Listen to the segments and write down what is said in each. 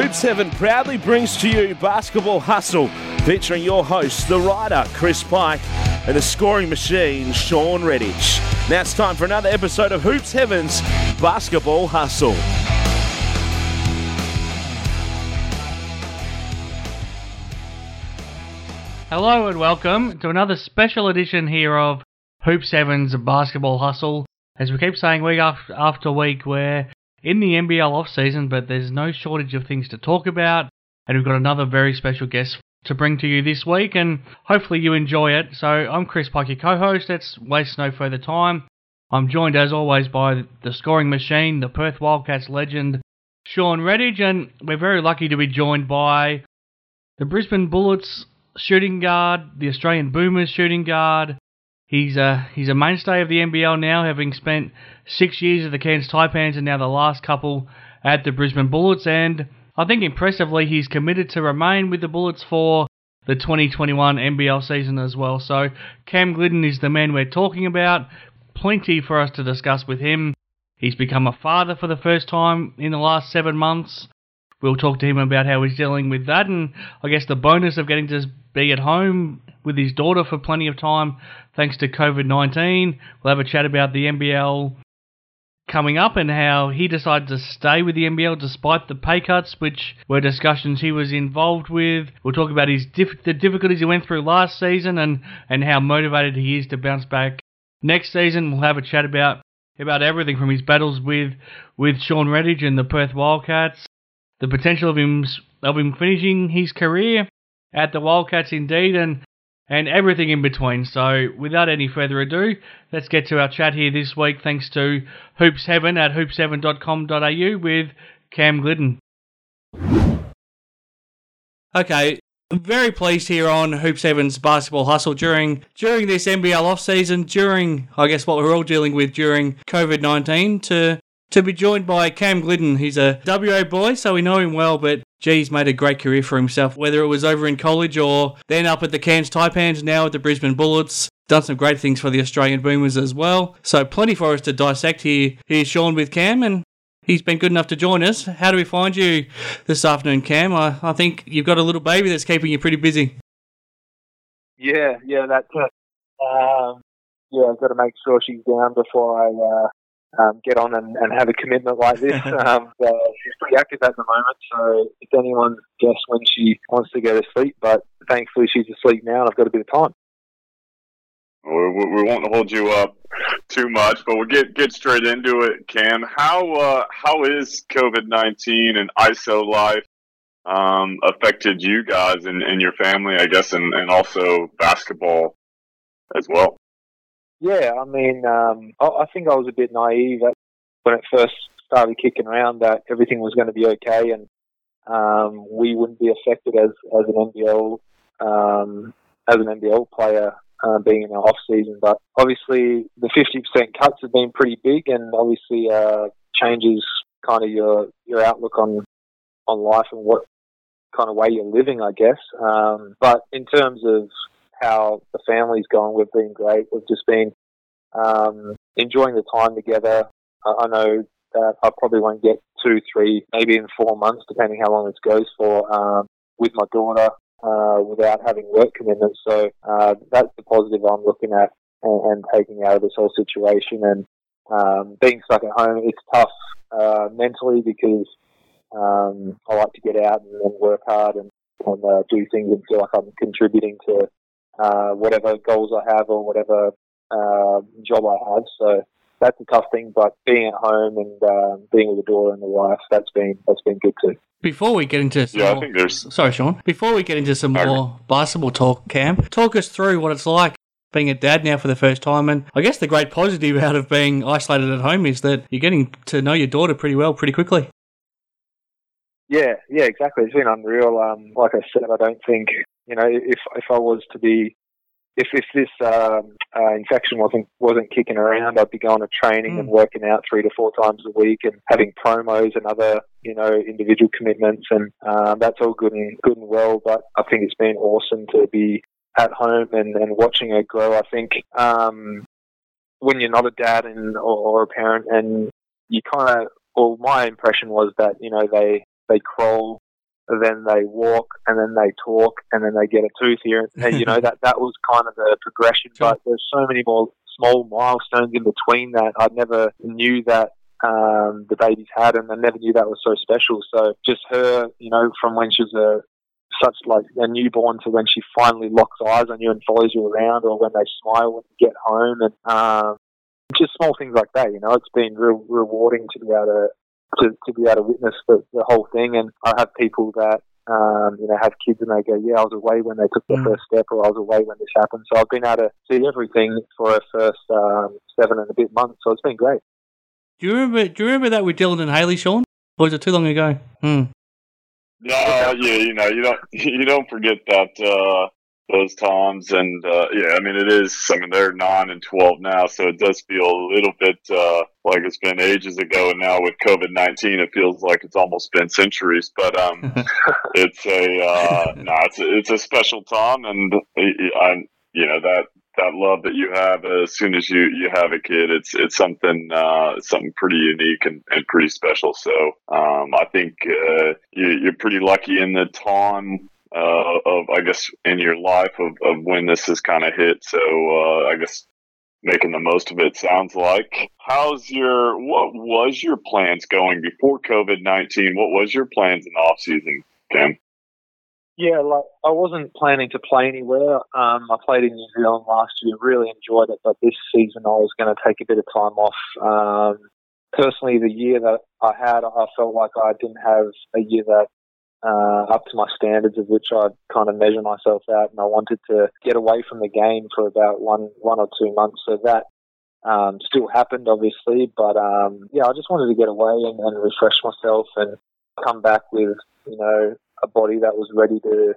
Hoops Heaven proudly brings to you Basketball Hustle, featuring your host, the writer, Chris Pike, and the scoring machine, Sean Redhage. Now it's time for another episode of Hoops Heaven's Basketball Hustle. Hello and welcome to another special edition here of Hoops Heaven's Basketball Hustle. As we keep saying week after week, we're in the NBL off season, but there's no shortage of things to talk about, and we've got another very special guest to bring to you this week, and hopefully you enjoy it. So I'm Chris Pike, your co-host. Let's waste no further time. I'm joined as always by the scoring machine, the Perth Wildcats legend, Sean Redhage, and we're very lucky to be joined by the Brisbane Bullets shooting guard, the Australian Boomers shooting guard. He's a he's a mainstay of the NBL now, having spent six years at the Cairns Taipans and now the last couple at the Brisbane Bullets. And I think impressively, he's committed to remain with the Bullets for the 2021 NBL season as well. So Cam Gliddon is the man we're talking about. Plenty for us to discuss with him. He's become a father for the first time in the last seven months. We'll talk to him about how he's dealing with that, and I guess the bonus of getting to be at home with his daughter for plenty of time thanks to COVID 19. We'll have a chat about the NBL coming up and how he decided to stay with the NBL despite the pay cuts, which were discussions he was involved with. We'll talk about his diff- the difficulties he went through last season and, and how motivated he is to bounce back next season. We'll have a chat about about everything from his battles with with Sean Redhage and the Perth Wildcats, the potential of him of him finishing his career at the Wildcats indeed, and and everything in between. So, without any further ado, let's get to our chat here this week. Thanks to Hoops Heaven at hoopsheaven.com.au with Cam Gliddon. Okay, very pleased here on Hoops Heaven's basketball hustle during during this NBL off season, during I guess what we're all dealing with during COVID nineteen, to to be joined by Cam Gliddon. He's a WA boy, so we know him well, but gee, he's made a great career for himself, whether it was over in college or then up at the Cairns Taipans, now at the Brisbane Bullets. Done some great things for the Australian Boomers as well. So plenty for us to dissect here. Here's Sean with Cam, and he's been good enough to join us. How do we find you this afternoon, Cam? I, I think you've got a little baby that's keeping you pretty busy. Yeah, yeah, that's it. Um, yeah, I've got to make sure she's down before I uh, um, get on and, and have a commitment like this. um, so she's pretty active at the moment, so it's anyone's guess when she wants to go to sleep. But thankfully, she's asleep now, and I've got a bit of time. We, we won't hold you up too much, but we'll get get straight into it. Cam, how uh, how is COVID nineteen and ISO life um, affected you guys and, and your family? I guess, and, and also basketball as well. Yeah, I mean, um, I, think I was a bit naive when it first started kicking around that everything was going to be okay and um, we wouldn't be affected as as an NBL um, as an NBL player uh, being in our off season. But obviously, the fifty percent cuts have been pretty big, and obviously uh, changes kind of your your outlook on on life and what kind of way you're living, I guess. Um, but in terms of how the family's gone, we've been great. We've just been um, enjoying the time together. I, I know that I probably won't get two, three, maybe in four months, depending how long this goes for, um, with my daughter uh, without having work commitments. So uh, that's the positive I'm looking at and, and, taking out of this whole situation. And um, being stuck at home, it's tough uh, mentally because um, I like to get out and, and work hard and, and uh, do things and feel like I'm contributing to uh, whatever goals I have or whatever uh, job I have. So that's a tough thing, but being at home and um, being with the daughter and the wife, that's been that's been good too. Before we get into yeah, more, I think there's sorry, Sean. Before we get into some Okay. more basketball talk, Cam, talk us through what it's like being a dad now for the first time. And I guess the great positive out of being isolated at home is that you're getting to know your daughter pretty well, pretty quickly. Yeah, yeah, exactly. It's been unreal. Um, like I said, I don't think you know if if I was to be if if this um, uh, infection wasn't wasn't kicking around, I'd be going to training Mm. and working out three to four times a week and having promos and other you know individual commitments, and um, that's all good and good and well. But I think it's been awesome to be at home and, and watching her grow. I think um, when you're not a dad and or, or a parent, and you kind of, well, my impression was that you know they they crawl then they walk, and then they talk, and then they get a tooth here. And you know that that was kind of the progression. Sure. But there's so many more small milestones in between that I never knew that um, the babies had, and I never knew that was so special. So just her, you know, from when she was a such like a newborn to when she finally locks eyes on you and follows you around, or when they smile when you get home, and um, just small things like that. You know, it's been real rewarding to be able to to, to be able to witness the, the whole thing. And I have people that um, you know have kids and they go, yeah, I was away when they took their Mm. first step, or I was away when this happened. So I've been able to see everything for her first um, seven and a bit months. So it's been great. Do you remember? Do you remember that with Dylan and Haley, Sean? Or was it too long ago? Hmm. No, yeah, you know, you don't you don't forget that uh, those times, and uh, yeah, I mean, it is. I mean, they're nine and twelve now, so it does feel a little bit uh, like it's been ages ago. And now with COVID nineteen, it feels like it's almost been centuries. But um, it's a uh, no, it's a, it's a special time, and I'm you know that that love that you have as soon as you you have a kid it's it's something uh something pretty unique and, and pretty special so um i think uh you, you're pretty lucky in the time uh of i guess in your life of, of when this has kind of hit so uh i guess making the most of it sounds like how's your what was your plans going before covid-19 what was your plans in the off season Cam? Yeah, like I wasn't planning to play anywhere. Um, I played in New Zealand last year, really enjoyed it, but this season I was going to take a bit of time off. Um, personally, the year that I had, I felt like I didn't have a year that uh, up to my standards of which I'd kind of measure myself out, and I wanted to get away from the game for about one one or two months. So that um, still happened, obviously, but um, yeah, I just wanted to get away and, and refresh myself and come back with you know a body that was ready to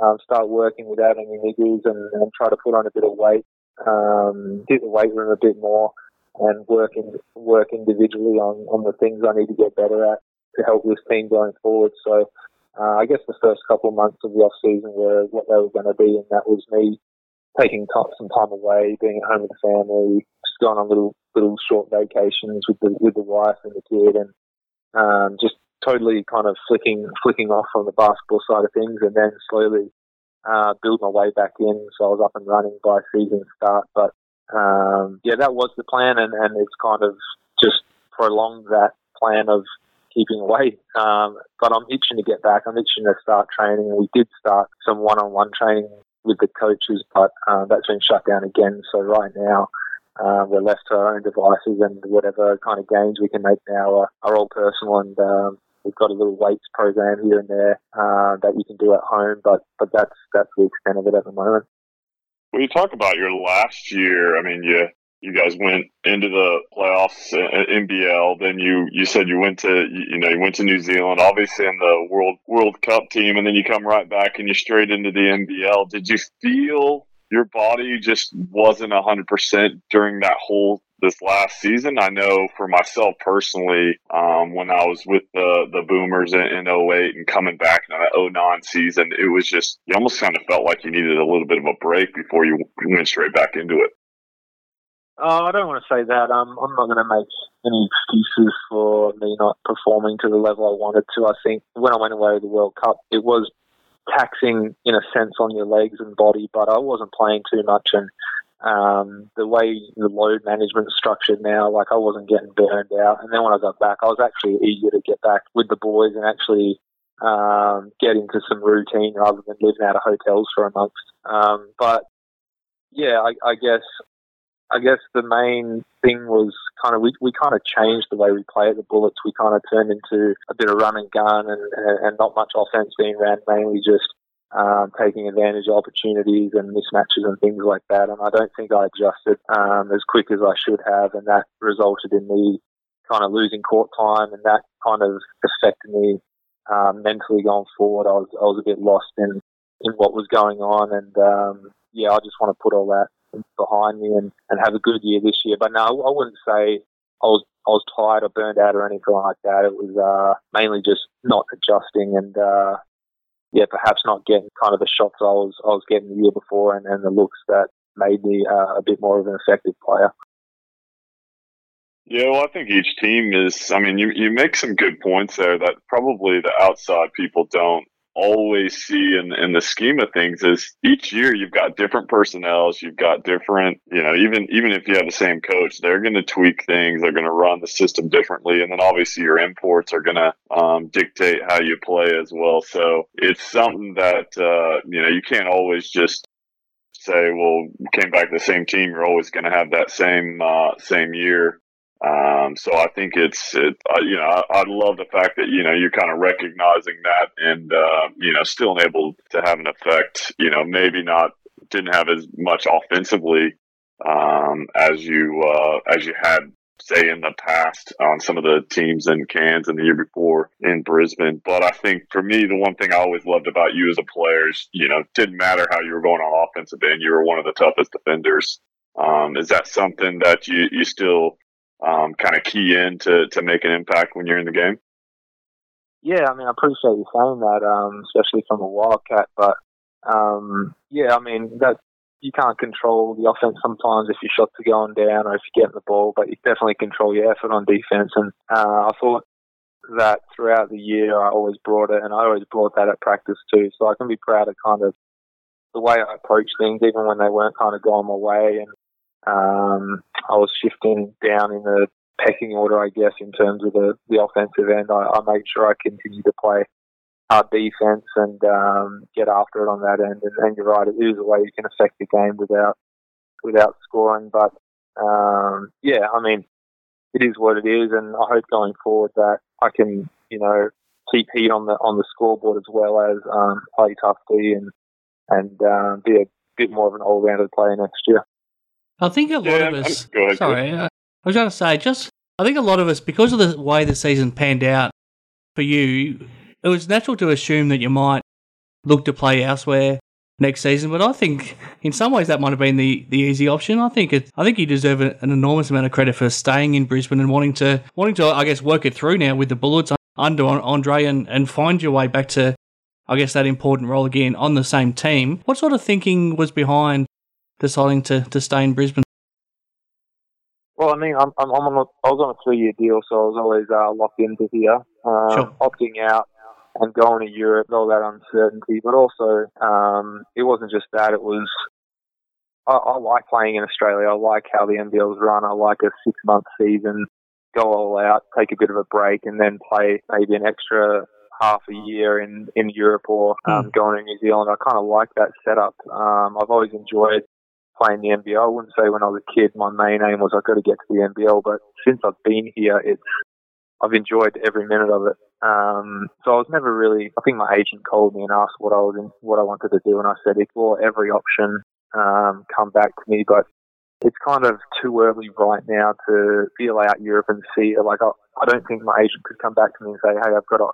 um, start working without any niggles and, and try to put on a bit of weight, um, hit the weight room a bit more, and work in, work individually on, on the things I need to get better at to help this team going forward. So uh, I guess the first couple of months of the off season were what they were going to be, and that was me taking some time away, being at home with the family, just going on little little short vacations with the with the wife and the kid, and um, just totally kind of flicking flicking off from the basketball side of things, and then slowly uh, build my way back in. So I was up and running by season start, but um, yeah, that was the plan, and, and it's kind of just prolonged that plan of keeping away. Um, but I'm itching to get back. I'm itching to start training. We did start some one-on-one training with the coaches, but uh, that's been shut down again. So right now. Uh, we're left to our own devices, and whatever kind of gains we can make now are, are all personal. And um, we've got a little weights program here and there uh, that you can do at home, but but that's that's the extent of it at the moment. When you talk about your last year, I mean, you you guys went into the playoffs at NBL. Then you you said you went to you you know you went to New Zealand, obviously in the World World Cup team, and then you come right back and you're straight into the NBL. Did you feel your body just wasn't hundred percent during that whole this last season? I know for myself personally, um, when I was with the the Boomers in, in 08 and coming back in the 09 season, it was just you almost kind of felt like you needed a little bit of a break before you went straight back into it. Oh, I don't want to say that. Um, I'm not going to make any excuses for me not performing to the level I wanted to. I think when I went away to the World Cup, it was taxing in a sense on your legs and body, but I wasn't playing too much. And um, the way the load management structured now, like I wasn't getting burned out. And then when I got back, I was actually eager to get back with the boys and actually um, get into some routine rather than living out of hotels for a month. Um, but yeah, I, I guess I guess the main thing was kind of we, we kind of changed the way we play at the Bullets. We kind of turned into a bit of run and gun and, and not much offense being ran, mainly just um, taking advantage of opportunities and mismatches and things like that. And I don't think I adjusted um, as quick as I should have, and that resulted in me kind of losing court time, and that kind of affected me um, mentally going forward. I was I was a bit lost in in what was going on, and um, yeah, I just want to put all that behind me and, and have a good year this year. But no, I wouldn't say I was I was tired or burned out or anything like that. It was uh, mainly just not adjusting and uh, yeah, perhaps not getting kind of the shots I was I was getting the year before and, and the looks that made me uh, a bit more of an effective player. Yeah, well, I think each team is. I mean, you, you make some good points there that probably the outside people don't always see in, in the scheme of things is each year you've got different personnels, you've got different, you know, even even if you have the same coach, they're going to tweak things, they're going to run the system differently, and then obviously your imports are going to um, dictate how you play as well. So it's something that uh, you know you can't always just say, well, came back the same team, you're always going to have that same uh, same year. Um, so I think it's, it, you know, I, I, love the fact that, you know, you're kind of recognizing that and, uh, you know, still able to have an effect, you know, maybe not, didn't have as much offensively, um, as you, uh, as you had, say, in the past on some of the teams in Cairns and the year before in Brisbane. But I think for me, the one thing I always loved about you as a player is, you know, didn't matter how you were going on offensive end, you were one of the toughest defenders. Um, is that something that you, you still um, kind of key in to, to make an impact when you're in the game? Yeah, I mean, I appreciate you saying that, um, especially from a Wildcat. But um, yeah, I mean, that you can't control the offense sometimes if your shots are going down or if you're getting the ball, but you definitely control your effort on defense. And uh, I thought that throughout the year, I always brought it, and I always brought that at practice too. So I can be proud of kind of the way I approach things, even when they weren't kind of going my way. And um, I was shifting down in the pecking order, I guess, in terms of the, the offensive end. I, I made sure I continued to play hard defense and um, get after it on that end. And, and, you're right, it is a way you can affect the game without without scoring. But um, yeah, I mean, it is what it is, and I hope going forward that I can, you know, keep heat on the on the scoreboard as well as um, play tough D and and um, be a bit more of an all rounded player next year. I think a lot yeah, of us. Ahead, sorry, uh, I was going to say just. I think a lot of us, because of the way the season panned out for you, it was natural to assume that you might look to play elsewhere next season. But I think in some ways that might have been the, the easy option. I think it, I think you deserve an enormous amount of credit for staying in Brisbane and wanting to wanting to I guess work it through now with the Bullets under Andre and, and find your way back to I guess that important role again on the same team. What sort of thinking was behind deciding to, to stay in Brisbane? Well, I mean, I'm, I'm, on a, I was on a three-year deal, so I was always uh, locked into here. Uh, sure. Opting out and going to Europe, all that uncertainty, but also um, it wasn't just that. It was I, I like playing in Australia. I like how the NBL's run. I like a six-month season, go all out, take a bit of a break, and then play maybe an extra half a year in in Europe or um, mm. going to New Zealand. I kind of like that setup. Um, I've always enjoyed playing the NBL. I wouldn't say when I was a kid my main aim was I've got to get to the NBL, but since I've been here, it's I've enjoyed every minute of it. Um, so I was never really. I think my agent called me and asked what I was in, what I wanted to do, and I said explore every option. Um, come back to me, but it's kind of too early right now to feel out Europe and see. Like I, I don't think my agent could come back to me and say, "Hey, I've got a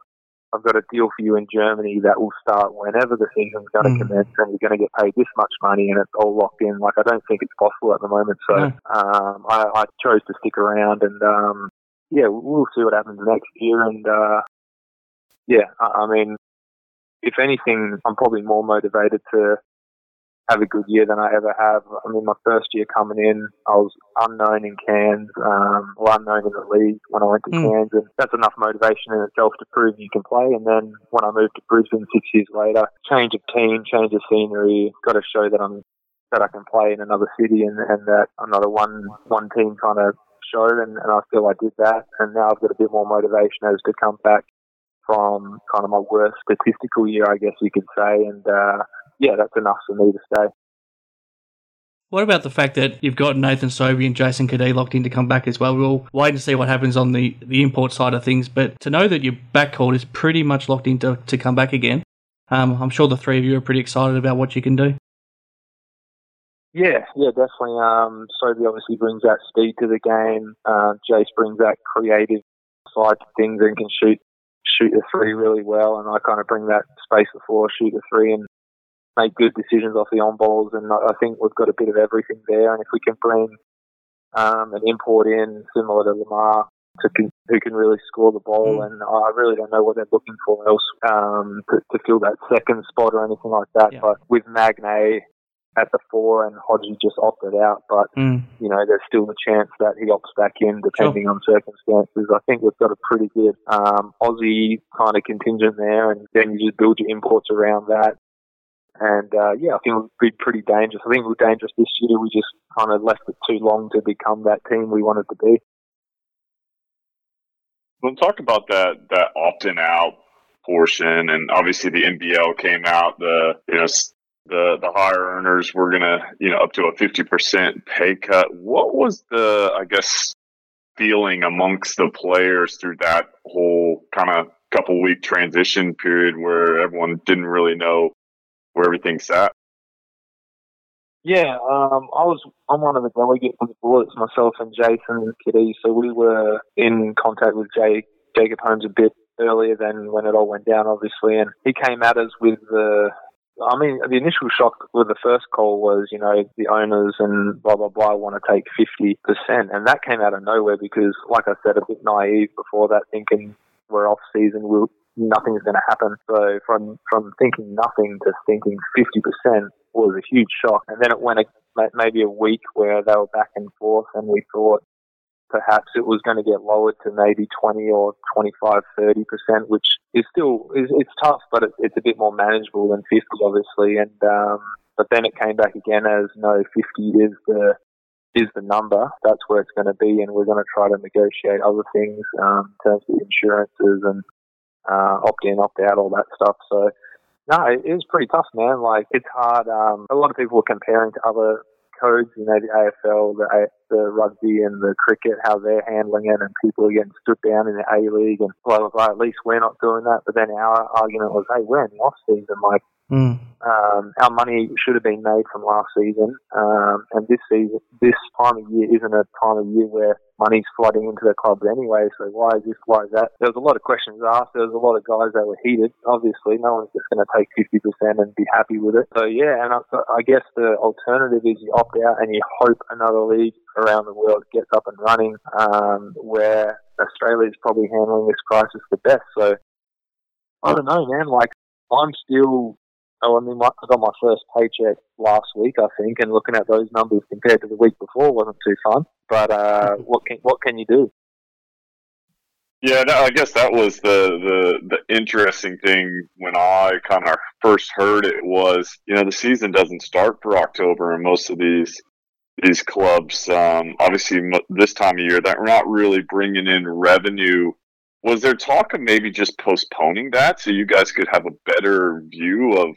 I've got a deal for you in Germany that will start whenever the season's going to mm. commence, and you're going to get paid this much money, and it's all locked in. Like I don't think it's possible at the moment. So no. um, I, I chose to stick around, and um, yeah, we'll see what happens next year. And uh, yeah, I, I mean, if anything, I'm probably more motivated to have a good year than I ever have. I mean, my first year coming in, I was unknown in Cairns, um, or unknown in the league when I went to mm. Cairns, and that's enough motivation in itself to prove you can play. And then when I moved to Brisbane six years later, change of team, change of scenery, got to show that I'm that I can play in another city and, and that I'm not a one one team kind of show. And, and I feel I did that, and now I've got a bit more motivation as to come back from kind of my worst statistical year, I guess you could say, and. Uh, yeah, that's enough for me to stay. What about the fact that you've got Nathan Sobey and Jason Cadee locked in to come back as well? We'll wait and see what happens on the, the import side of things, but to know that your backcourt is pretty much locked in to, to come back again, um, I'm sure the three of you are pretty excited about what you can do. Yeah, yeah, definitely. Um, Sobey obviously brings that speed to the game. Uh, Jace brings that creative side to things and can shoot shoot the three really well, and I kind of bring that space before shoot the three and make good decisions off the on balls, and I think we've got a bit of everything there. And if we can bring um, an import in similar to Lamar, to can, who can really score the ball, mm. and I really don't know what they're looking for else um, to, to, fill that second spot or anything like that. Yeah. But with Magnay at the four, and Hodgie just opted out. But Mm. you know, there's still a chance that he opts back in, depending on circumstances. I think we've got a pretty good um, Aussie kind of contingent there, and then you just build your imports around that. And uh, yeah, I think we'll be pretty dangerous. I think we were dangerous this year. We just kind of left it too long to become that team we wanted to be. Well, talk about that that opting out portion, and obviously the NBL came out. The you know the the higher earners were gonna you know up to a fifty percent pay cut. What was the I guess feeling amongst the players through that whole kind of couple week transition period where everyone didn't really know where everything sat? Yeah, um, I was I'm one of the delegates for the Bullets, myself and Jason and Kitty. So we were in contact with Jay Jacob Holmes a bit earlier than when it all went down, obviously, and he came at us with the. I mean, the initial shock with the first call was, you know, the owners and blah blah blah want to take fifty percent, and that came out of nowhere because, like I said, a bit naive before that, thinking we're off season, we'll, nothing's going to happen. So from from thinking nothing to thinking fifty percent was a huge shock. And then it went a, maybe a week where they were back and forth, and we thought perhaps it was going to get lowered to maybe 20 or 25, 30 percent, which is still is it's tough, but it, it's a bit more manageable than 50, obviously. And um, but then it came back again as no, 50 is the is the number. That's where it's going to be, and we're going to try to negotiate other things um, in terms of insurances and uh, opt in, opt out, all that stuff. So no, it is pretty tough, man. Like it's hard. Um, a lot of people are comparing to other codes, you know, the AFL, the the rugby, and the cricket, how they're handling it, and people are getting stood down in the A League, and blah blah blah. At least we're not doing that. But then our argument was, hey, we're in the off season. Like Mm. um, our money should have been made from last season, um, and this season, this time of year isn't a time of year where money's flooding into the clubs anyway. So why is this? Why is that? There was a lot of questions asked. There was a lot of guys that were heated. Obviously, no one's just going to take fifty percent and be happy with it. So yeah, and I, I guess the alternative is you opt out and you hope another league around the world gets up and running, um, where Australia is probably handling this crisis the best. So I don't know, man. Like I'm still I mean, I got my first paycheck last week, I think, and looking at those numbers compared to the week before wasn't too fun. But uh, what can what can you do? Yeah, no, I guess that was the, the the interesting thing when I kind of first heard it was, you know, the season doesn't start for October, and most of these these clubs, um, obviously, this time of year, that we're not really bringing in revenue. Was there talk of maybe just postponing that so you guys could have a better view of?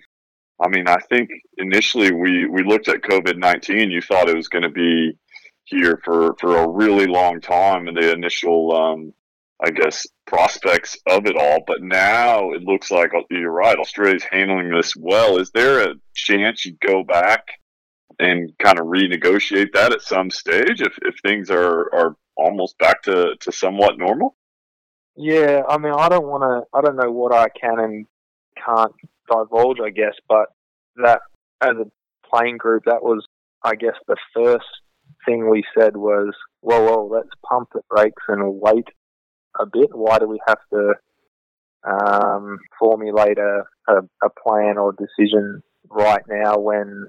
I mean, I think initially we we looked at COVID nineteen. You thought it was going to be here for for a really long time, and the initial um, I guess, prospects of it all. But now it looks like uh, you're right. Australia's handling this well. Is there a chance you go back and kind of renegotiate that at some stage if, if things are, are almost back to, to somewhat normal? Yeah, I mean, I don't want to. I don't know what I can and can't divulge. I guess, but that as a playing group, that was, I guess, the first thing we said was, well, well, let's pump the brakes and wait a bit. Why do we have to um, formulate a, a, a plan or decision right now when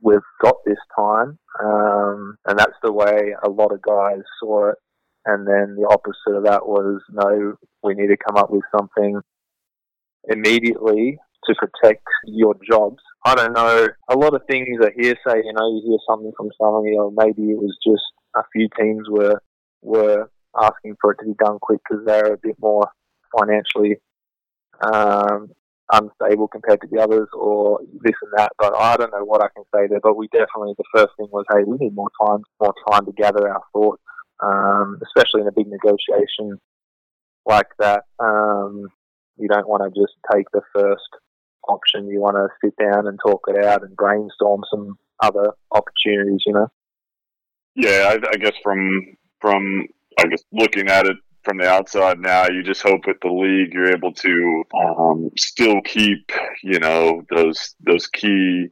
we've got this time?" Um, and that's the way a lot of guys saw it. And then the opposite of that was, no, we need to come up with something immediately to protect your jobs. I don't know. A lot of things are hearsay. You know, you hear something from somebody, or maybe it was just a few teams were were asking for it to be done quick because they're a bit more financially um, unstable compared to the others, or this and that. But I don't know what I can say there. But we definitely the first thing was, hey, we need more time, more time to gather our thoughts, um, especially in a big negotiation like that. Um, you don't want to just take the first option. You want to sit down and talk it out and brainstorm some other opportunities. You know. Yeah, I, I guess from from I guess looking at it from the outside now, you just hope with the league you're able to um, still keep you know those those key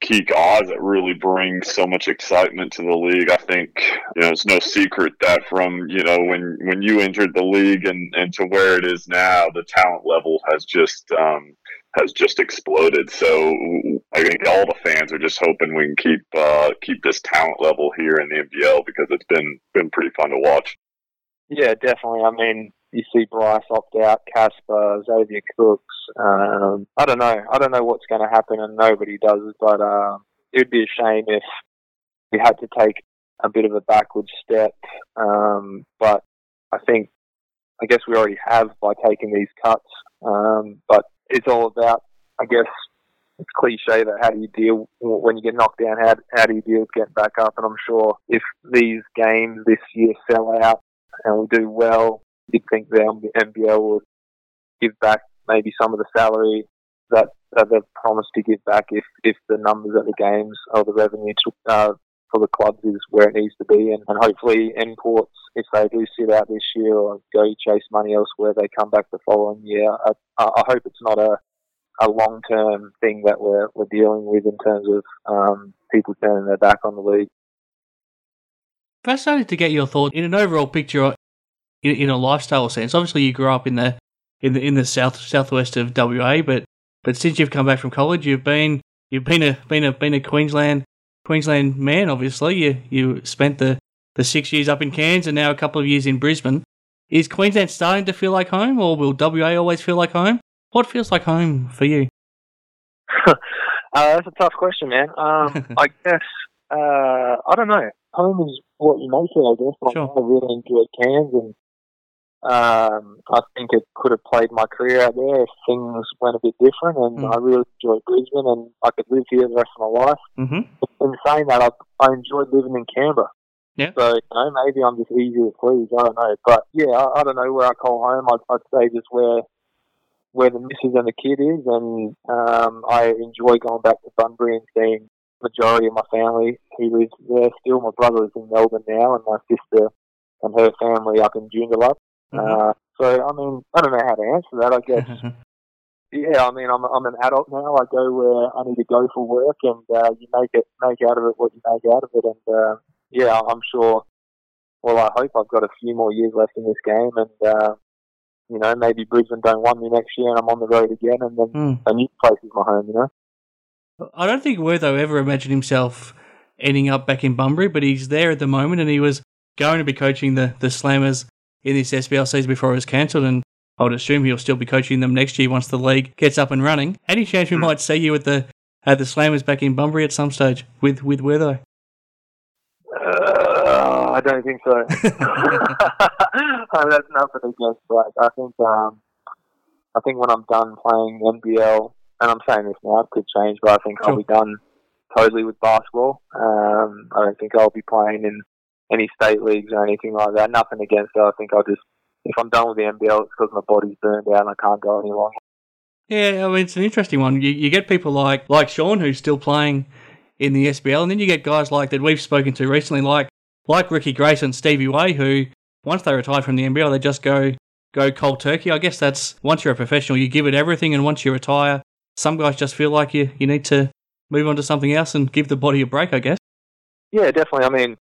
key guys that really bring so much excitement to the league. I think you know it's no secret that from you know when when you entered the league and and to where it is now, the talent level has just um, has just exploded. So I think all the fans are just hoping we can keep uh, keep this talent level here in the NBL because it's been been pretty fun to watch. Yeah, definitely. I mean, you see Bryce opt out, Casper, Xavier Cooks. Um, I don't know. I don't know what's going to happen, and nobody does. But uh, it'd be a shame if we had to take a bit of a backward step. Um, but I think, I guess we already have by taking these cuts. Um, but it's all about, I guess, it's cliche that how do you deal when you get knocked down? How, how do you deal with getting back up? And I'm sure if these games this year sell out and we do well, you'd think the NBL would give back maybe some of the salary that, that they've promised to give back if, if the numbers at the games or the revenue to, uh, for the clubs is where it needs to be. And, and hopefully, imports, if they do sit out this year or go chase money elsewhere, they come back the following year. I, I hope it's not a a long term thing that we're we're dealing with in terms of um, people turning their back on the league. Fascinated to get your thought in an overall picture in, in a lifestyle sense. Obviously, you grew up in the in the in the south southwest of WA, but but since you've come back from college, you've been you've been a been a been a Queensland Queensland man, obviously. You you spent the, the six years up in Cairns and now a couple of years in Brisbane. Is Queensland starting to feel like home, or will WA always feel like home? What feels like home for you? uh, that's a tough question, man. Um, I guess uh, I don't know. Home is what you make it, I guess. Like, sure. I really enjoyed Cairns, and um, I think it could have played my career out there if things went a bit different. And mm. I really enjoyed Brisbane, and I could live here the rest of my life. Mm-hmm. In saying that, I, I enjoyed living in Canberra. Yeah. So you know, maybe I'm just easy to please. I don't know, but yeah, I, I don't know where I call home. I'd, I'd say just where where the missus and the kid is, and um, I enjoy going back to Bunbury and seeing majority of my family who lives there still. My brother is in Melbourne now, and my sister and her family up in Joondalup. Mm-hmm. Uh, so, I mean, I don't know how to answer that. I guess, yeah, I mean, I'm, I'm an adult now. I go where I need to go for work, and uh, you make it make out of it what you make out of it. And uh, yeah, I'm sure. Well, I hope I've got a few more years left in this game, and uh, you know, maybe Brisbane don't want me next year, and I'm on the road again, and then mm. a new place is my home. You know. I don't think Wertho ever imagined himself ending up back in Bunbury, but he's there at the moment, and he was going to be coaching the the Slammers in this SBL season before it was cancelled, and I would assume he'll still be coaching them next year once the league gets up and running. Any chance we hmm. might see you at the at the Slammers back in Bunbury at some stage with with Wertho? Uh, I don't think so. That's nothing against that. I think um, I think when I'm done playing NBL, and I'm saying this now, it could change, but I think sure. I'll be done totally with basketball. Um, I don't think I'll be playing in any state leagues or anything like that. Nothing against it. I think I'll just, if I'm done with the NBL, it's because my body's burned out and I can't go any longer. Yeah, I mean, it's an interesting one. You, you get people like, like Sean who's still playing in the SBL, and then you get guys like that we've spoken to recently, like like Ricky Grace and Stevie Way, who once they retire from the NBL, they just go go cold turkey. I guess that's once you're a professional, you give it everything, and once you retire, some guys just feel like you you need to move on to something else and give the body a break. I guess. Yeah, definitely. I mean,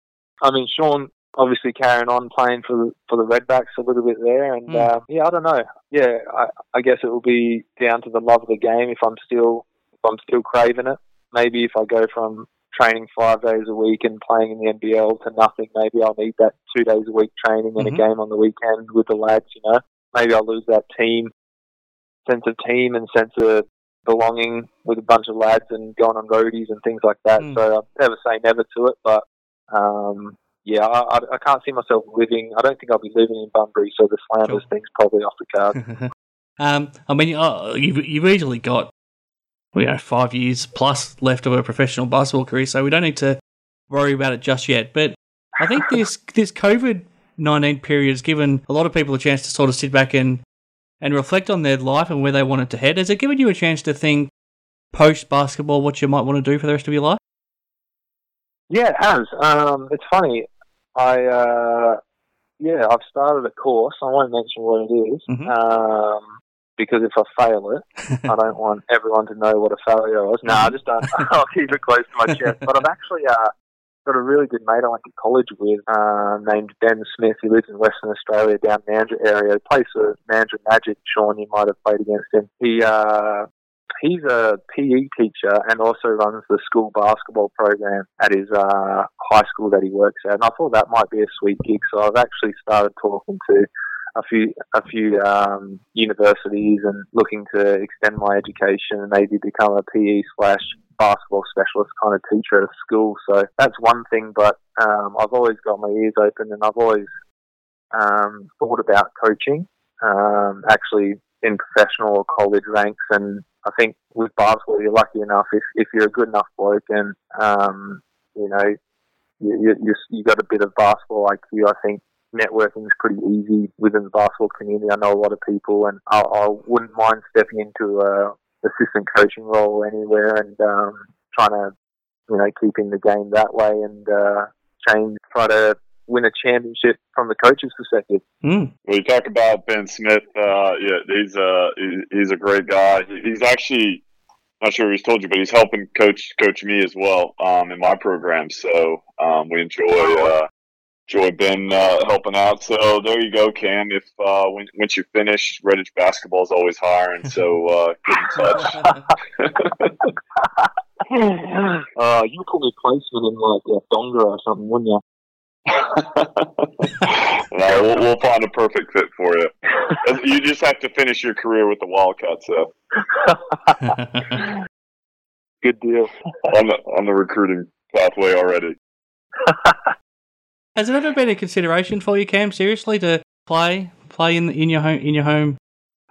I mean, Sean obviously carrying on playing for the, for the Redbacks a little bit there, and mm. uh, yeah, I don't know. Yeah, I, I guess it will be down to the love of the game. If I'm still if I'm still craving it, maybe if I go from training five days a week and playing in the NBL to nothing, maybe I'll need that two days a week training and mm-hmm. a game on the weekend with the lads. You know, maybe I'll lose that team sense of team and sense of belonging with a bunch of lads and going on roadies and things like that. Mm. So I'll never say never to it, but um, yeah, I, I, can't see myself living. I don't think I'll be living in Bunbury, so the Slammers sure. thing's probably off the card. um, I mean, uh, you've, you've easily got you know five years plus left of a professional basketball career, so we don't need to worry about it just yet. But I think this this COVID nineteen period has given a lot of people a chance to sort of sit back and and reflect on their life and where they want it to head. Has it given you a chance to think post basketball what you might want to do for the rest of your life? Yeah, it has. Um, it's funny. I uh, yeah, I've started a course. I won't mention what it is, mm-hmm. um, because if I fail it, I don't want everyone to know what a failure was. No, I just don't. I'll keep it close to my chest. But I've actually uh, got a really good mate I went to college with uh, named Ben Smith. He lives in Western Australia, down Mandurah area. He plays for Mandurah Magic. Sean, you might have played against him. He uh, he's a PE teacher and also runs the school basketball program at his uh, high school that he works at. And I thought that might be a sweet gig, so I've actually started talking to a few a few um, universities and looking to extend my education and maybe become a PE slash basketball specialist kind of teacher at a school. So that's one thing, but um, I've always got my ears open and I've always um, thought about coaching, um, actually in professional or college ranks. And I think with basketball, you're lucky enough if, if you're a good enough bloke and, um, you know, you, you, you got a bit of basketball IQ, I think networking is pretty easy within the basketball community. I know a lot of people, and I, I wouldn't mind stepping into a assistant coaching role anywhere and um, trying to, you know, keep in the game that way and uh, change, try to win a championship from the coach's perspective. Mm. Well, you talk about Ben Smith. Uh, yeah, he's a he's a great guy. He's actually not sure if he's told you, but he's helping coach coach me as well um, in my program. So um, we enjoy uh, enjoy Ben uh, helping out. So there you go, Cam. If uh, when, once you finish, Redhage basketball is always hiring. So uh, get in touch. uh, you put me placement in like uh, Donga or something, wouldn't you? No, we'll, we'll find a perfect fit for you. You just have to finish your career with the Wildcats, though. Good deal. on the on the recruiting pathway already. Has it ever been a consideration for you, Cam? Seriously, to play play in in your home in your home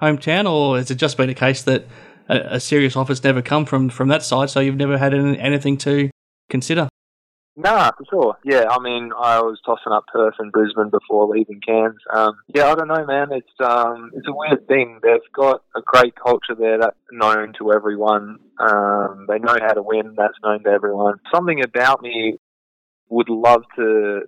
hometown, or has it just been a case that a, a serious offer's never come from from that side, so you've never had any, anything to consider? Nah, for sure. Yeah, I mean, I was tossing up Perth and Brisbane before leaving Cairns. Um, yeah, I don't know, man. It's um, it's a weird thing. They've got a great culture there that's known to everyone. Um, they know how to win. That's known to everyone. Something about me would love to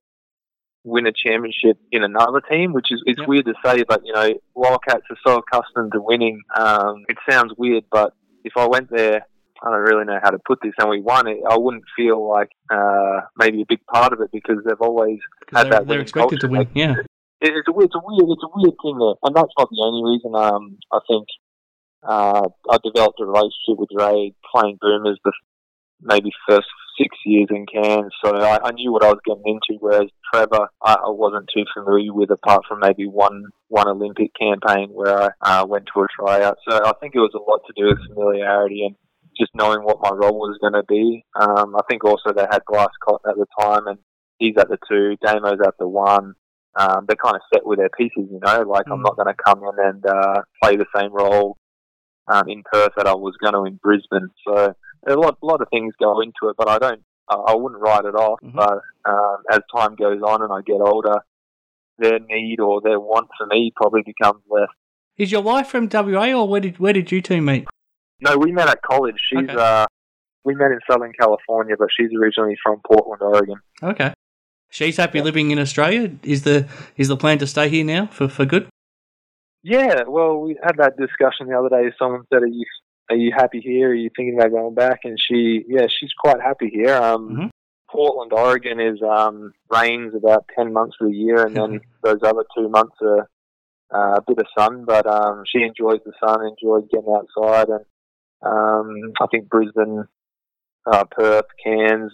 win a championship in another team, which is it's Yep. weird to say, but you know, Wildcats are so accustomed to winning. Um, it sounds weird, but if I went there, I don't really know how to put this, and we won it, I wouldn't feel like uh, maybe a big part of it because they've always Had they're, that they're expected to culture, win. Yeah. it, it's a weird, it's a weird, it's a weird thing there, and that's not the only reason. Um, I think uh, I developed a relationship with Ray playing Boomers the maybe first six years in Cairns, so I, I knew what I was getting into. Whereas Trevor, I, I wasn't too familiar with, apart from maybe one one Olympic campaign where I uh, went to a tryout. So I think it was a lot to do with familiarity and just knowing what my role was going to be. Um, I think also they had Glass Cotton at the time, and he's at the two, Damo's at the one. Um, they're kind of set with their pieces, you know. Like I'm Mm. not going to come in and uh, play the same role um, in Perth that I was going to in Brisbane. So a lot, a lot of things go into it, but I don't, I wouldn't write it off. Mhm. But um, as time goes on and I get older, their need or their want for me probably becomes less. Is your wife from WA, or where did where did you two meet? No, we met at college. She's Okay. uh, we met in Southern California, but she's originally from Portland, Oregon. Okay. She's happy living in Australia. Is the is the plan to stay here now for, for good? Yeah, well, we had that discussion the other day. Someone said, "Are you are you happy here? Are you thinking about going back?" And she, yeah, she's quite happy here. Um, Mhm. Portland, Oregon is um, rains about ten months of the year, and then those other two months are uh, a bit of sun. But um, she enjoys the sun, enjoys getting outside, and um, I think Brisbane, uh, Perth, Cairns,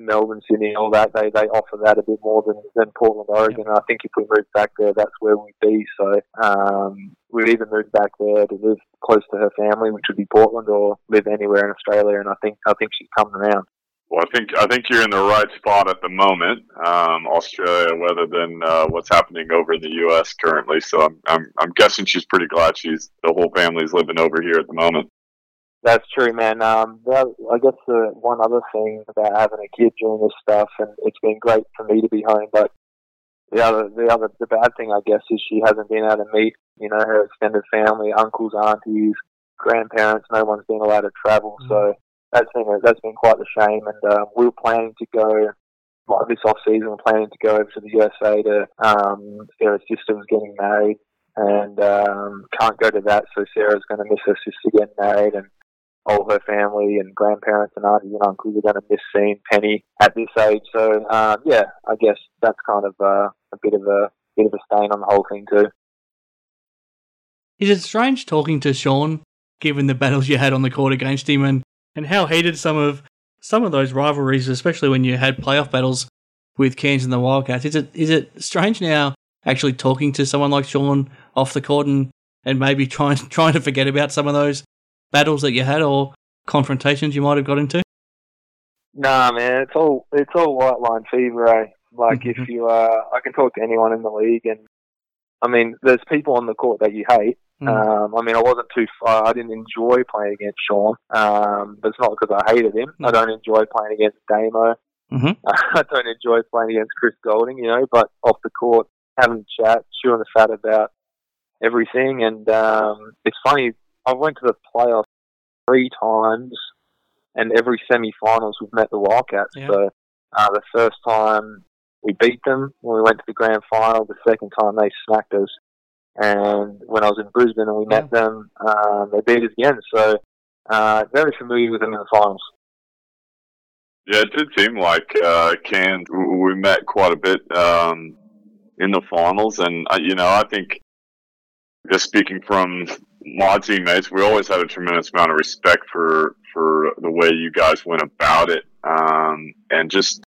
Melbourne, Sydney, all that they, they offer that a bit more than, than Portland, Oregon. I think if we move back there, that's where we'd be. So um, we'd either move back there to live close to her family, which would be Portland, or live anywhere in Australia. And I think I think she's coming around. Well, I think I think you're in the right spot at the moment, um, Australia, rather than uh, what's happening over in the U.S. currently. So I'm, I'm I'm guessing she's pretty glad she's the whole family's living over here at the moment. That's true, man. Um, that, I guess the one other thing about having a kid during this stuff, and it's been great for me to be home, but the other, the other, the bad thing, I guess, is she hasn't been able to meet, you know, her extended family, uncles, aunties, grandparents. No one's been allowed to travel, so that's been a, that's been quite a shame. And um, we were planning to go. Like this off season, we're planning to go over to the USA to um, Sarah's sister was getting married, and um, can't go to that. So Sarah's going to miss her sister getting married, and all her family and grandparents and aunties and uncles are going to miss seeing Penny at this age. So um, yeah, I guess that's kind of uh, a bit of a bit of a stain on the whole thing too. Is it strange talking to Sean given the battles you had on the court against him and, and how heated some of some of those rivalries, especially when you had playoff battles with Cairns and the Wildcats. Is it is it strange now actually talking to someone like Sean off the court and, and maybe trying trying to forget about some of those battles that you had or confrontations you might have got into? Nah, man, it's all it's all white line fever. Eh? Like if you, uh, I can talk to anyone in the league, and I mean, there's people on the court that you hate. Mm. Um, I mean, I wasn't too far. I didn't enjoy playing against Sean, um, but it's not because I hated him. No. I don't enjoy playing against Damo. Mhm. I don't enjoy playing against Chris Goulding, you know. But off the court, having a chat, chewing the fat about everything, and um, it's funny. I went to the playoffs three times, and every semi-finals we've met the Wildcats. Yeah. So uh, the first time we beat them when we went to the grand final. The second time they smacked us, and when I was in Brisbane and we met them, um, they beat us again. So uh, very familiar with them in the finals. Yeah, it did seem like uh, Cairns. We met quite a bit um, in the finals, and uh, you know, I think just speaking from my teammates, we always had a tremendous amount of respect for for the way you guys went about it, um, and just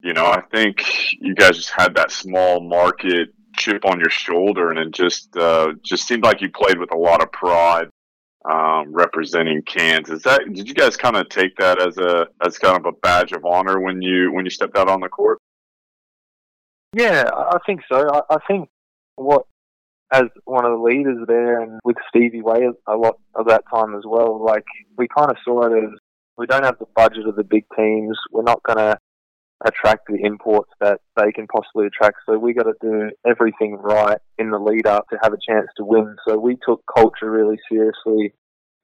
you know, I think you guys just had that small market chip on your shoulder, and it just uh, just seemed like you played with a lot of pride um, representing Cairns. Is that did you guys kind of take that as a as kind of a badge of honor when you when you stepped out on the court? Yeah, I I think so. I, I think what as one of the leaders there and with Stevie Weigh a lot of that time as well, like we kind of saw it as we don't have the budget of the big teams. We're not going to attract the imports that they can possibly attract. So we got to do everything right in the lead up to have a chance to win. So we took culture really seriously.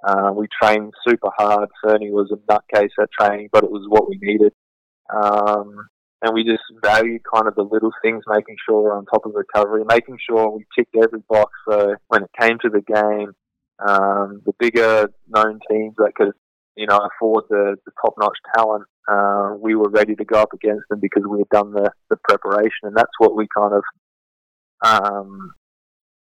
Uh, we trained super hard. Fearnie was a nutcase at training, but it was what we needed. Um, and we just valued kind of the little things, making sure we're on top of recovery, making sure we ticked every box. So when it came to the game, um, the bigger known teams that could, you know, afford the, the top notch talent, uh, we were ready to go up against them because we had done the, the preparation. And that's what we kind of, um,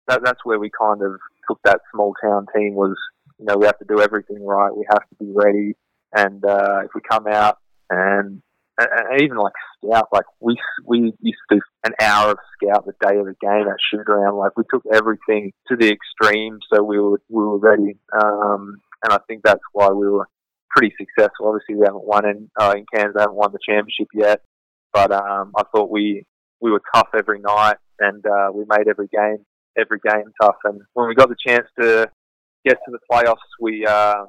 that, that's where we kind of took that small town team was, you know, we have to do everything right. We have to be ready. And, uh, if we come out and and even like scout, like we we used to do an hour of scout the day of the game at shoot around. Like we took everything to the extreme, so we were we were ready. Um, and I think that's why we were pretty successful. Obviously, we haven't won in uh, in Cairns, we haven't won the championship yet, but um, I thought we we were tough every night, and uh, we made every game every game tough. And when we got the chance to get to the playoffs, we um,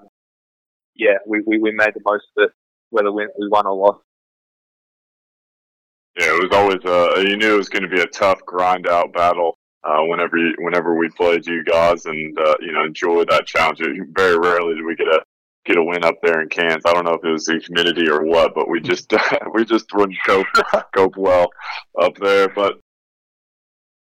yeah we, we, we made the most of it, whether we, we won or lost. Yeah, it was always uh you knew it was going to be a tough grind out battle uh, whenever you, whenever we played you guys, and uh, you know enjoy that challenge. Very rarely did we get a get a win up there in Cairns. I don't know if it was the humidity or what, but we just we just wouldn't cope cope well up there. But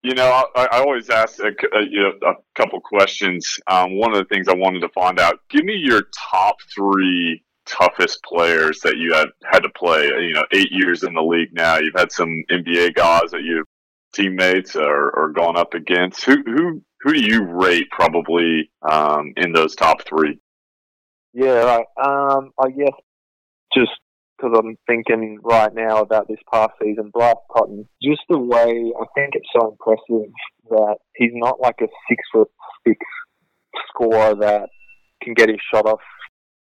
you know, I, I always ask a, a, you know, a couple questions. Um, one of the things I wanted to find out: give me your top three toughest players that you had had to play. You know, eight years in the league now. You've had some NBA guys that you teammates or, or gone up against. Who who who do you rate probably um, in those top three? Yeah, right. Um, I guess just because I'm thinking right now about this past season, Bryce Cotton, just the way I think it's so impressive that he's not like a six foot six scorer that can get his shot off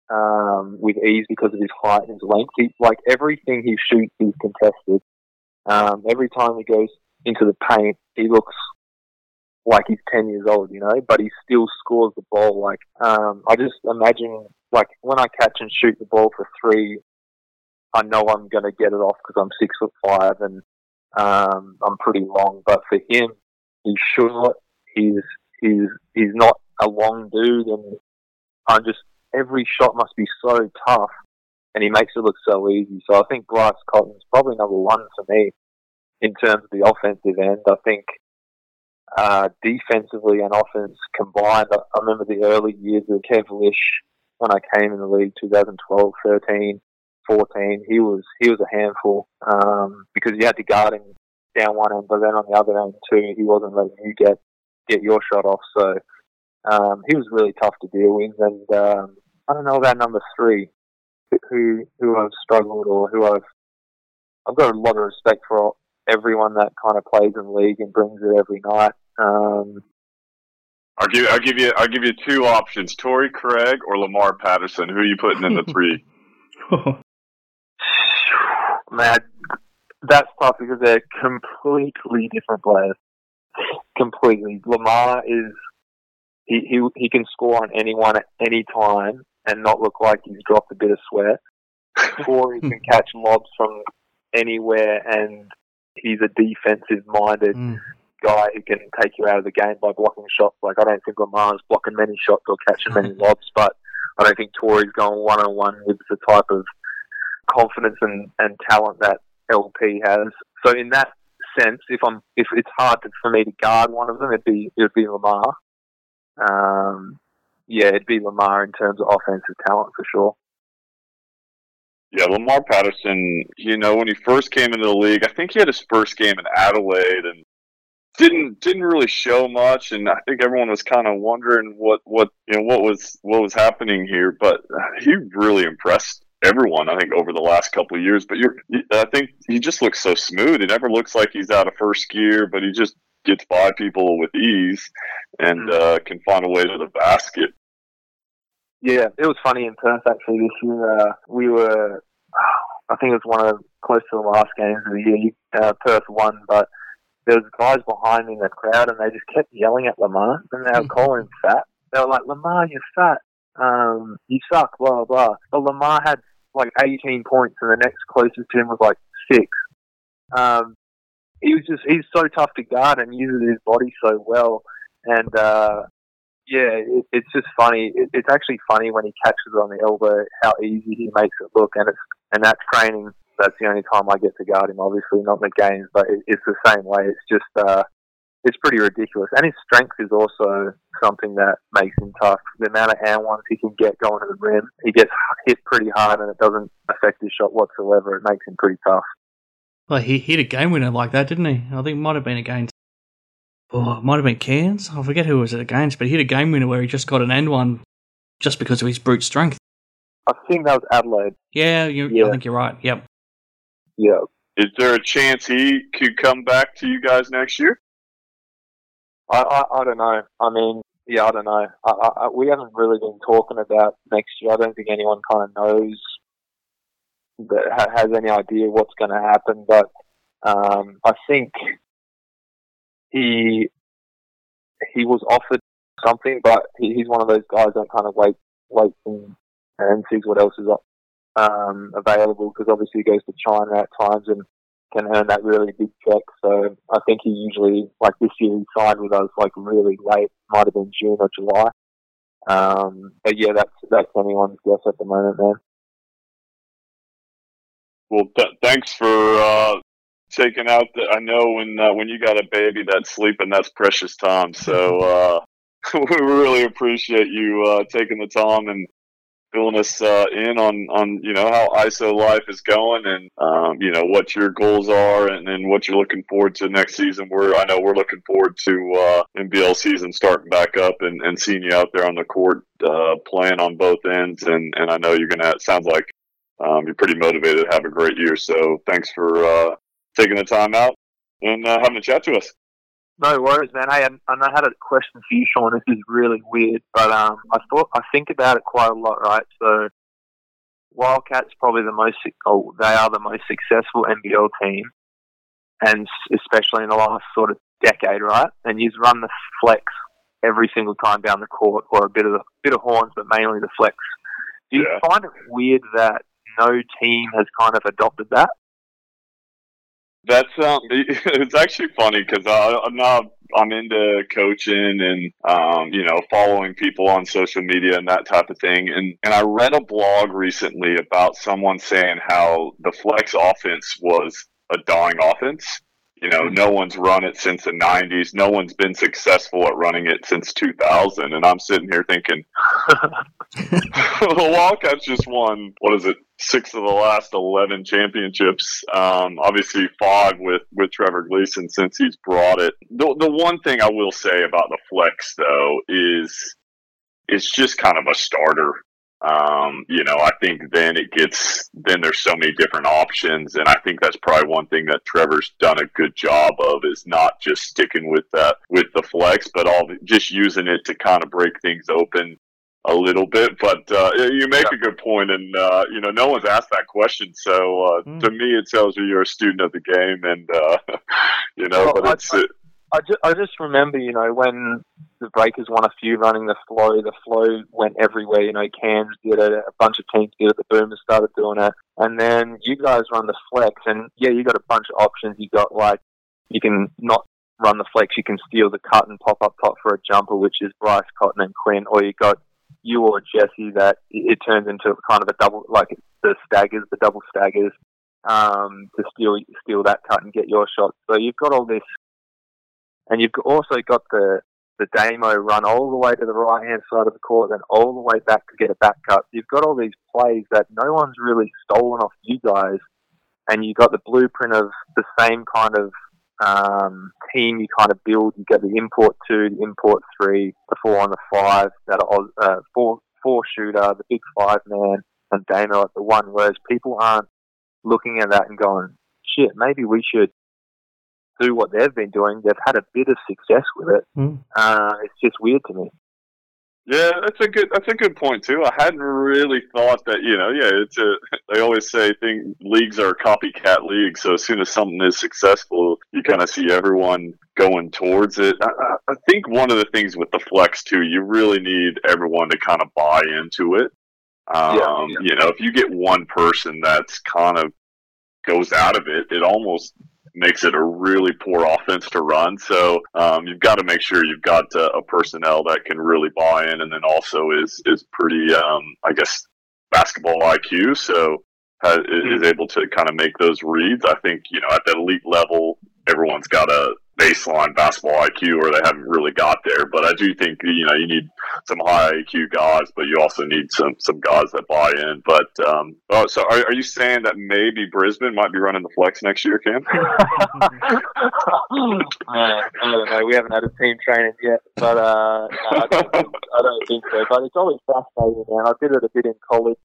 um, with ease because of his height and his length. He, like everything he shoots is contested. Um, every time he goes into the paint, he looks like he's 10 years old, you know, but he still scores the ball. Like, um, I just imagine, like, when I catch and shoot the ball for three, I know I'm going to get it off because I'm six foot five and, um, I'm pretty long. But for him, he's short. He's, he's, he's not a long dude. And I'm just, every shot must be so tough and he makes it look so easy. So I think Bryce Cotton's probably number one for me in terms of the offensive end. I think, uh, defensively and offense combined. I, I remember the early years of Kev Lisch when I came in the league, 2012, 13, 14. He was he was a handful um, because you had to guard him down one end, but then on the other end too, he wasn't letting you get get your shot off. So um, he was really tough to deal with. And um, I don't know about number three, who who I've struggled or who I've I've got a lot of respect for everyone that kind of plays in the league and brings it every night. Um, I'll give I'll give you I'll give you two options: Torrey Craig or Lamar Patterson. Who are you putting in the three? Man, that's tough because they're completely different players. Completely. Lamar is he, he he can score on anyone at any time and not look like he's dropped a bit of sweat. Torrey can catch lobs from anywhere and he's a defensive minded mm. guy who can take you out of the game by blocking shots. Like I don't think Lamar's blocking many shots or catching many lobs, but I don't think Torrey's going one on one with the type of confidence and, and talent that LP has. So in that sense, if I'm if it's hard to, for me to guard one of them, it'd be it'd be Lamar. Um, yeah, it'd be Lamar in terms of offensive talent for sure. Yeah, Lamar Patterson, you know, when he first came into the league, I think he had his first game in Adelaide and didn't didn't really show much and I think everyone was kind of wondering what what you know what was what was happening here, but he really impressed everyone I think over the last couple of years, but you're I think he just looks so smooth. It never looks like he's out of first gear, but he just gets by people with ease and mm. uh, can find a way to the basket. Yeah, it was funny in Perth actually this year. Uh, we were, I think it was one of the, close to the last games of the year. Uh, Perth won, but there was guys behind me in the crowd, and they just kept yelling at Lamar, and they were calling him fat. They were like, "Lamar, you're fat. Um, you suck." Blah blah blah. But Lamar had like 18 points, and the next closest to him was like six. Um, he was just he's so tough to guard and uses his body so well, and uh, yeah, it, it's just funny. It, it's actually funny when he catches on the elbow how easy he makes it look, and it's and that training. That's the only time I get to guard him. Obviously, not in the games, but it, it's the same way. It's just uh, it's pretty ridiculous, and his strength is also something that makes him tough. The amount of hand ones he can get going to the rim, he gets hit pretty hard, and it doesn't affect his shot whatsoever. It makes him pretty tough. Well, he hit a game winner like that, didn't he? I think it might have been against oh, it might have been Cairns. I forget who it was it against, but he hit a game winner where he just got an end one just because of his brute strength. I think that was Adelaide. Yeah, you, yeah. I think you're right. Yep. Yeah. Is there a chance he could come back to you guys next year? I, I, I don't know. I mean, yeah, I don't know. I, I, we haven't really been talking about next year. I don't think anyone kind of knows that has any idea what's going to happen. But um, I think he he was offered something, but he, he's one of those guys that kind of wait waits and, and sees what else is um, available because obviously he goes to China at times and can earn that really big check. So I think he usually, like this year, he signed with us like really late, might have been June or July. Um, but yeah, that's that's anyone's guess at the moment, man. Well, th- thanks for uh, taking out. The, I know when uh, when you got a baby that's sleeping, that's precious time. So uh, we really appreciate you uh, taking the time and filling us uh, in on on you know how ISO life is going and um, you know what your goals are and, and what you're looking forward to next season. We're I know we're looking forward to uh, NBL season starting back up and, and seeing you out there on the court uh, playing on both ends. And and I know you're gonna. It sounds like um, you're pretty motivated have a great year. So thanks for uh, taking the time out and uh, having a chat to us. No worries, man. Hey, and I had a question for you, Sean. This is really weird, but um, I thought I think about it quite a lot, right? So, Wildcats probably the most, oh, they are the most successful NBL team, and especially in the last sort of decade, right? And you've run the flex every single time down the court, or a bit of the bit of horns, but mainly the flex. Do you yeah. find it weird that no team has kind of adopted that? That's um, it's actually funny because I'm now I'm into coaching and um, you know following people on social media and that type of thing. And and I read a blog recently about someone saying how the flex offense was a dying offense, you know, no one's run it since the 90s. No one's been successful at running it since 2000. And I'm sitting here thinking, the Wildcats just won, what is it, six of the last 11 championships. Um, obviously, five with, with Trevor Gleeson since he's brought it. The, the one thing I will say about the flex, though, is it's just kind of a starter um, you know, I think then it gets then there's so many different options, and I think that's probably one thing that Trevor's done a good job of is not just sticking with that with the flex, but all just using it to kind of break things open a little bit. But uh, you make yeah. a good point, and uh, you know, no one's asked that question, so uh, mm. to me, it tells you you're a student of the game, and uh, you know, well, but it's. I, I just, I just remember, you know, when the Breakers won a few running the flow, the flow went everywhere. You know, Cairns did it, a bunch of teams did it, the Boomers started doing it. And then you guys run the flex, and yeah, you got a bunch of options. You got like, you can not run the flex, you can steal the cut and pop up top for a jumper, which is Bryce, Cotton, and Quinn, or you got you or Jesse that it turns into kind of a double, like the staggers, the double staggers, um, to steal steal that cut and get your shot. So you've got all this and you've also got the the Damo run all the way to the right hand side of the court, then all the way back to get a back cut. You've got all these plays that no one's really stolen off you guys, and you've got the blueprint of the same kind of um, team you kind of build. You get the import two, the import three, the four on the five, that are uh, four four shooter, the big five man, and Damo at the one. Whereas people aren't looking at that and going, "Shit, maybe we should do what they've been doing. They've had a bit of success with it. Mm. Uh, it's just weird to me. Yeah, that's a good that's a good point too. I hadn't really thought that you know, yeah, it's a. They always say thing leagues are a copycat leagues. So as soon as something is successful, you kind of see everyone going towards it. I, I think one of the things with the flex too, you really need everyone to kind of buy into it. Um, yeah, yeah. You know, if you get one person that's kind of goes out of it, it almost makes it a really poor offense to run. So um, you've got to make sure you've got uh, a personnel that can really buy in, and then also is is pretty, um, I guess, basketball IQ. So has, is able to kind of make those reads. I think you know at the elite level, everyone's got a baseline basketball IQ or they haven't really got there. But I do think you know you need some high IQ guys, but you also need some some guys that buy in. But um, oh, so are, are you saying that maybe Brisbane might be running the flex next year, Cam? uh, I don't know. We haven't had a team training yet, but uh, no, I, don't think, I don't think so. But it's always fascinating, man. I did it a bit in college,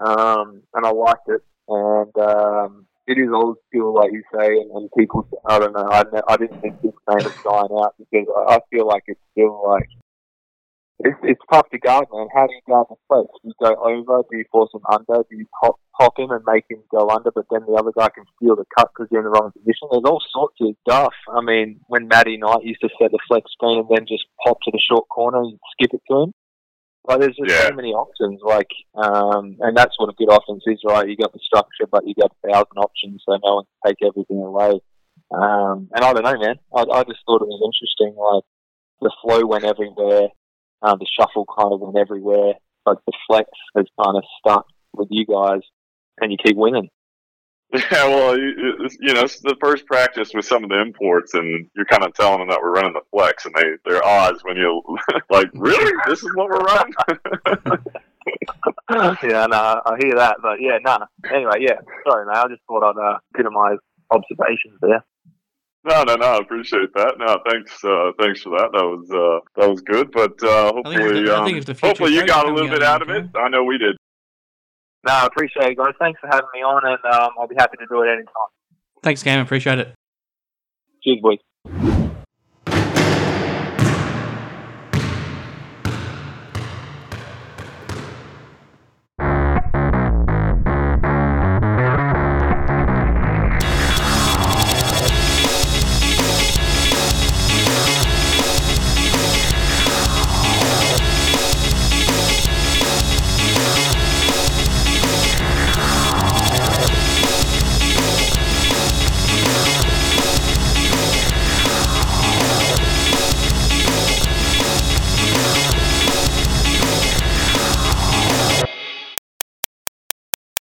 um, and I liked it. And um, it is old school, like you say, and, and people. I don't know. I, I didn't think this name was dying out because I, feel like it's still like it's, it's tough to guard, man. How do you guard the flex? Do you go over? Do you force him under? Do you pop, pop him and make him go under, but then the other guy can steal the cut because you're in the wrong position? There's all sorts of stuff. I mean, when Matty Knight used to set the flex screen and then just pop to the short corner and skip it to him, like there's just yeah. so many options. Like, um, and that's what a good offense is, right? You got the structure, but you got a thousand options, so no one can take everything away. Um, and I don't know, man. I, I just thought it was interesting. Like the flow went everywhere, um, the shuffle kind of went everywhere, but the flex has kind of stuck with you guys, and you keep winning. Yeah, well, you, you know, it's the first practice with some of the imports, and you're kind of telling them that we're running the flex, and they their odds when you like, really, this is what we're running. yeah, no, I hear that, but yeah, no. Nah. Anyway, yeah, sorry, man. I just thought I'd uh, get my observations there. No, no, no. I appreciate that. No, thanks, uh, thanks for that. That was uh, that was good. But uh, hopefully, um, hopefully you got a little bit out of it. I know we did. No, I appreciate it, guys. Thanks for having me on, and um, I'll be happy to do it anytime. Thanks, Cam. Appreciate it. Cheers, boys.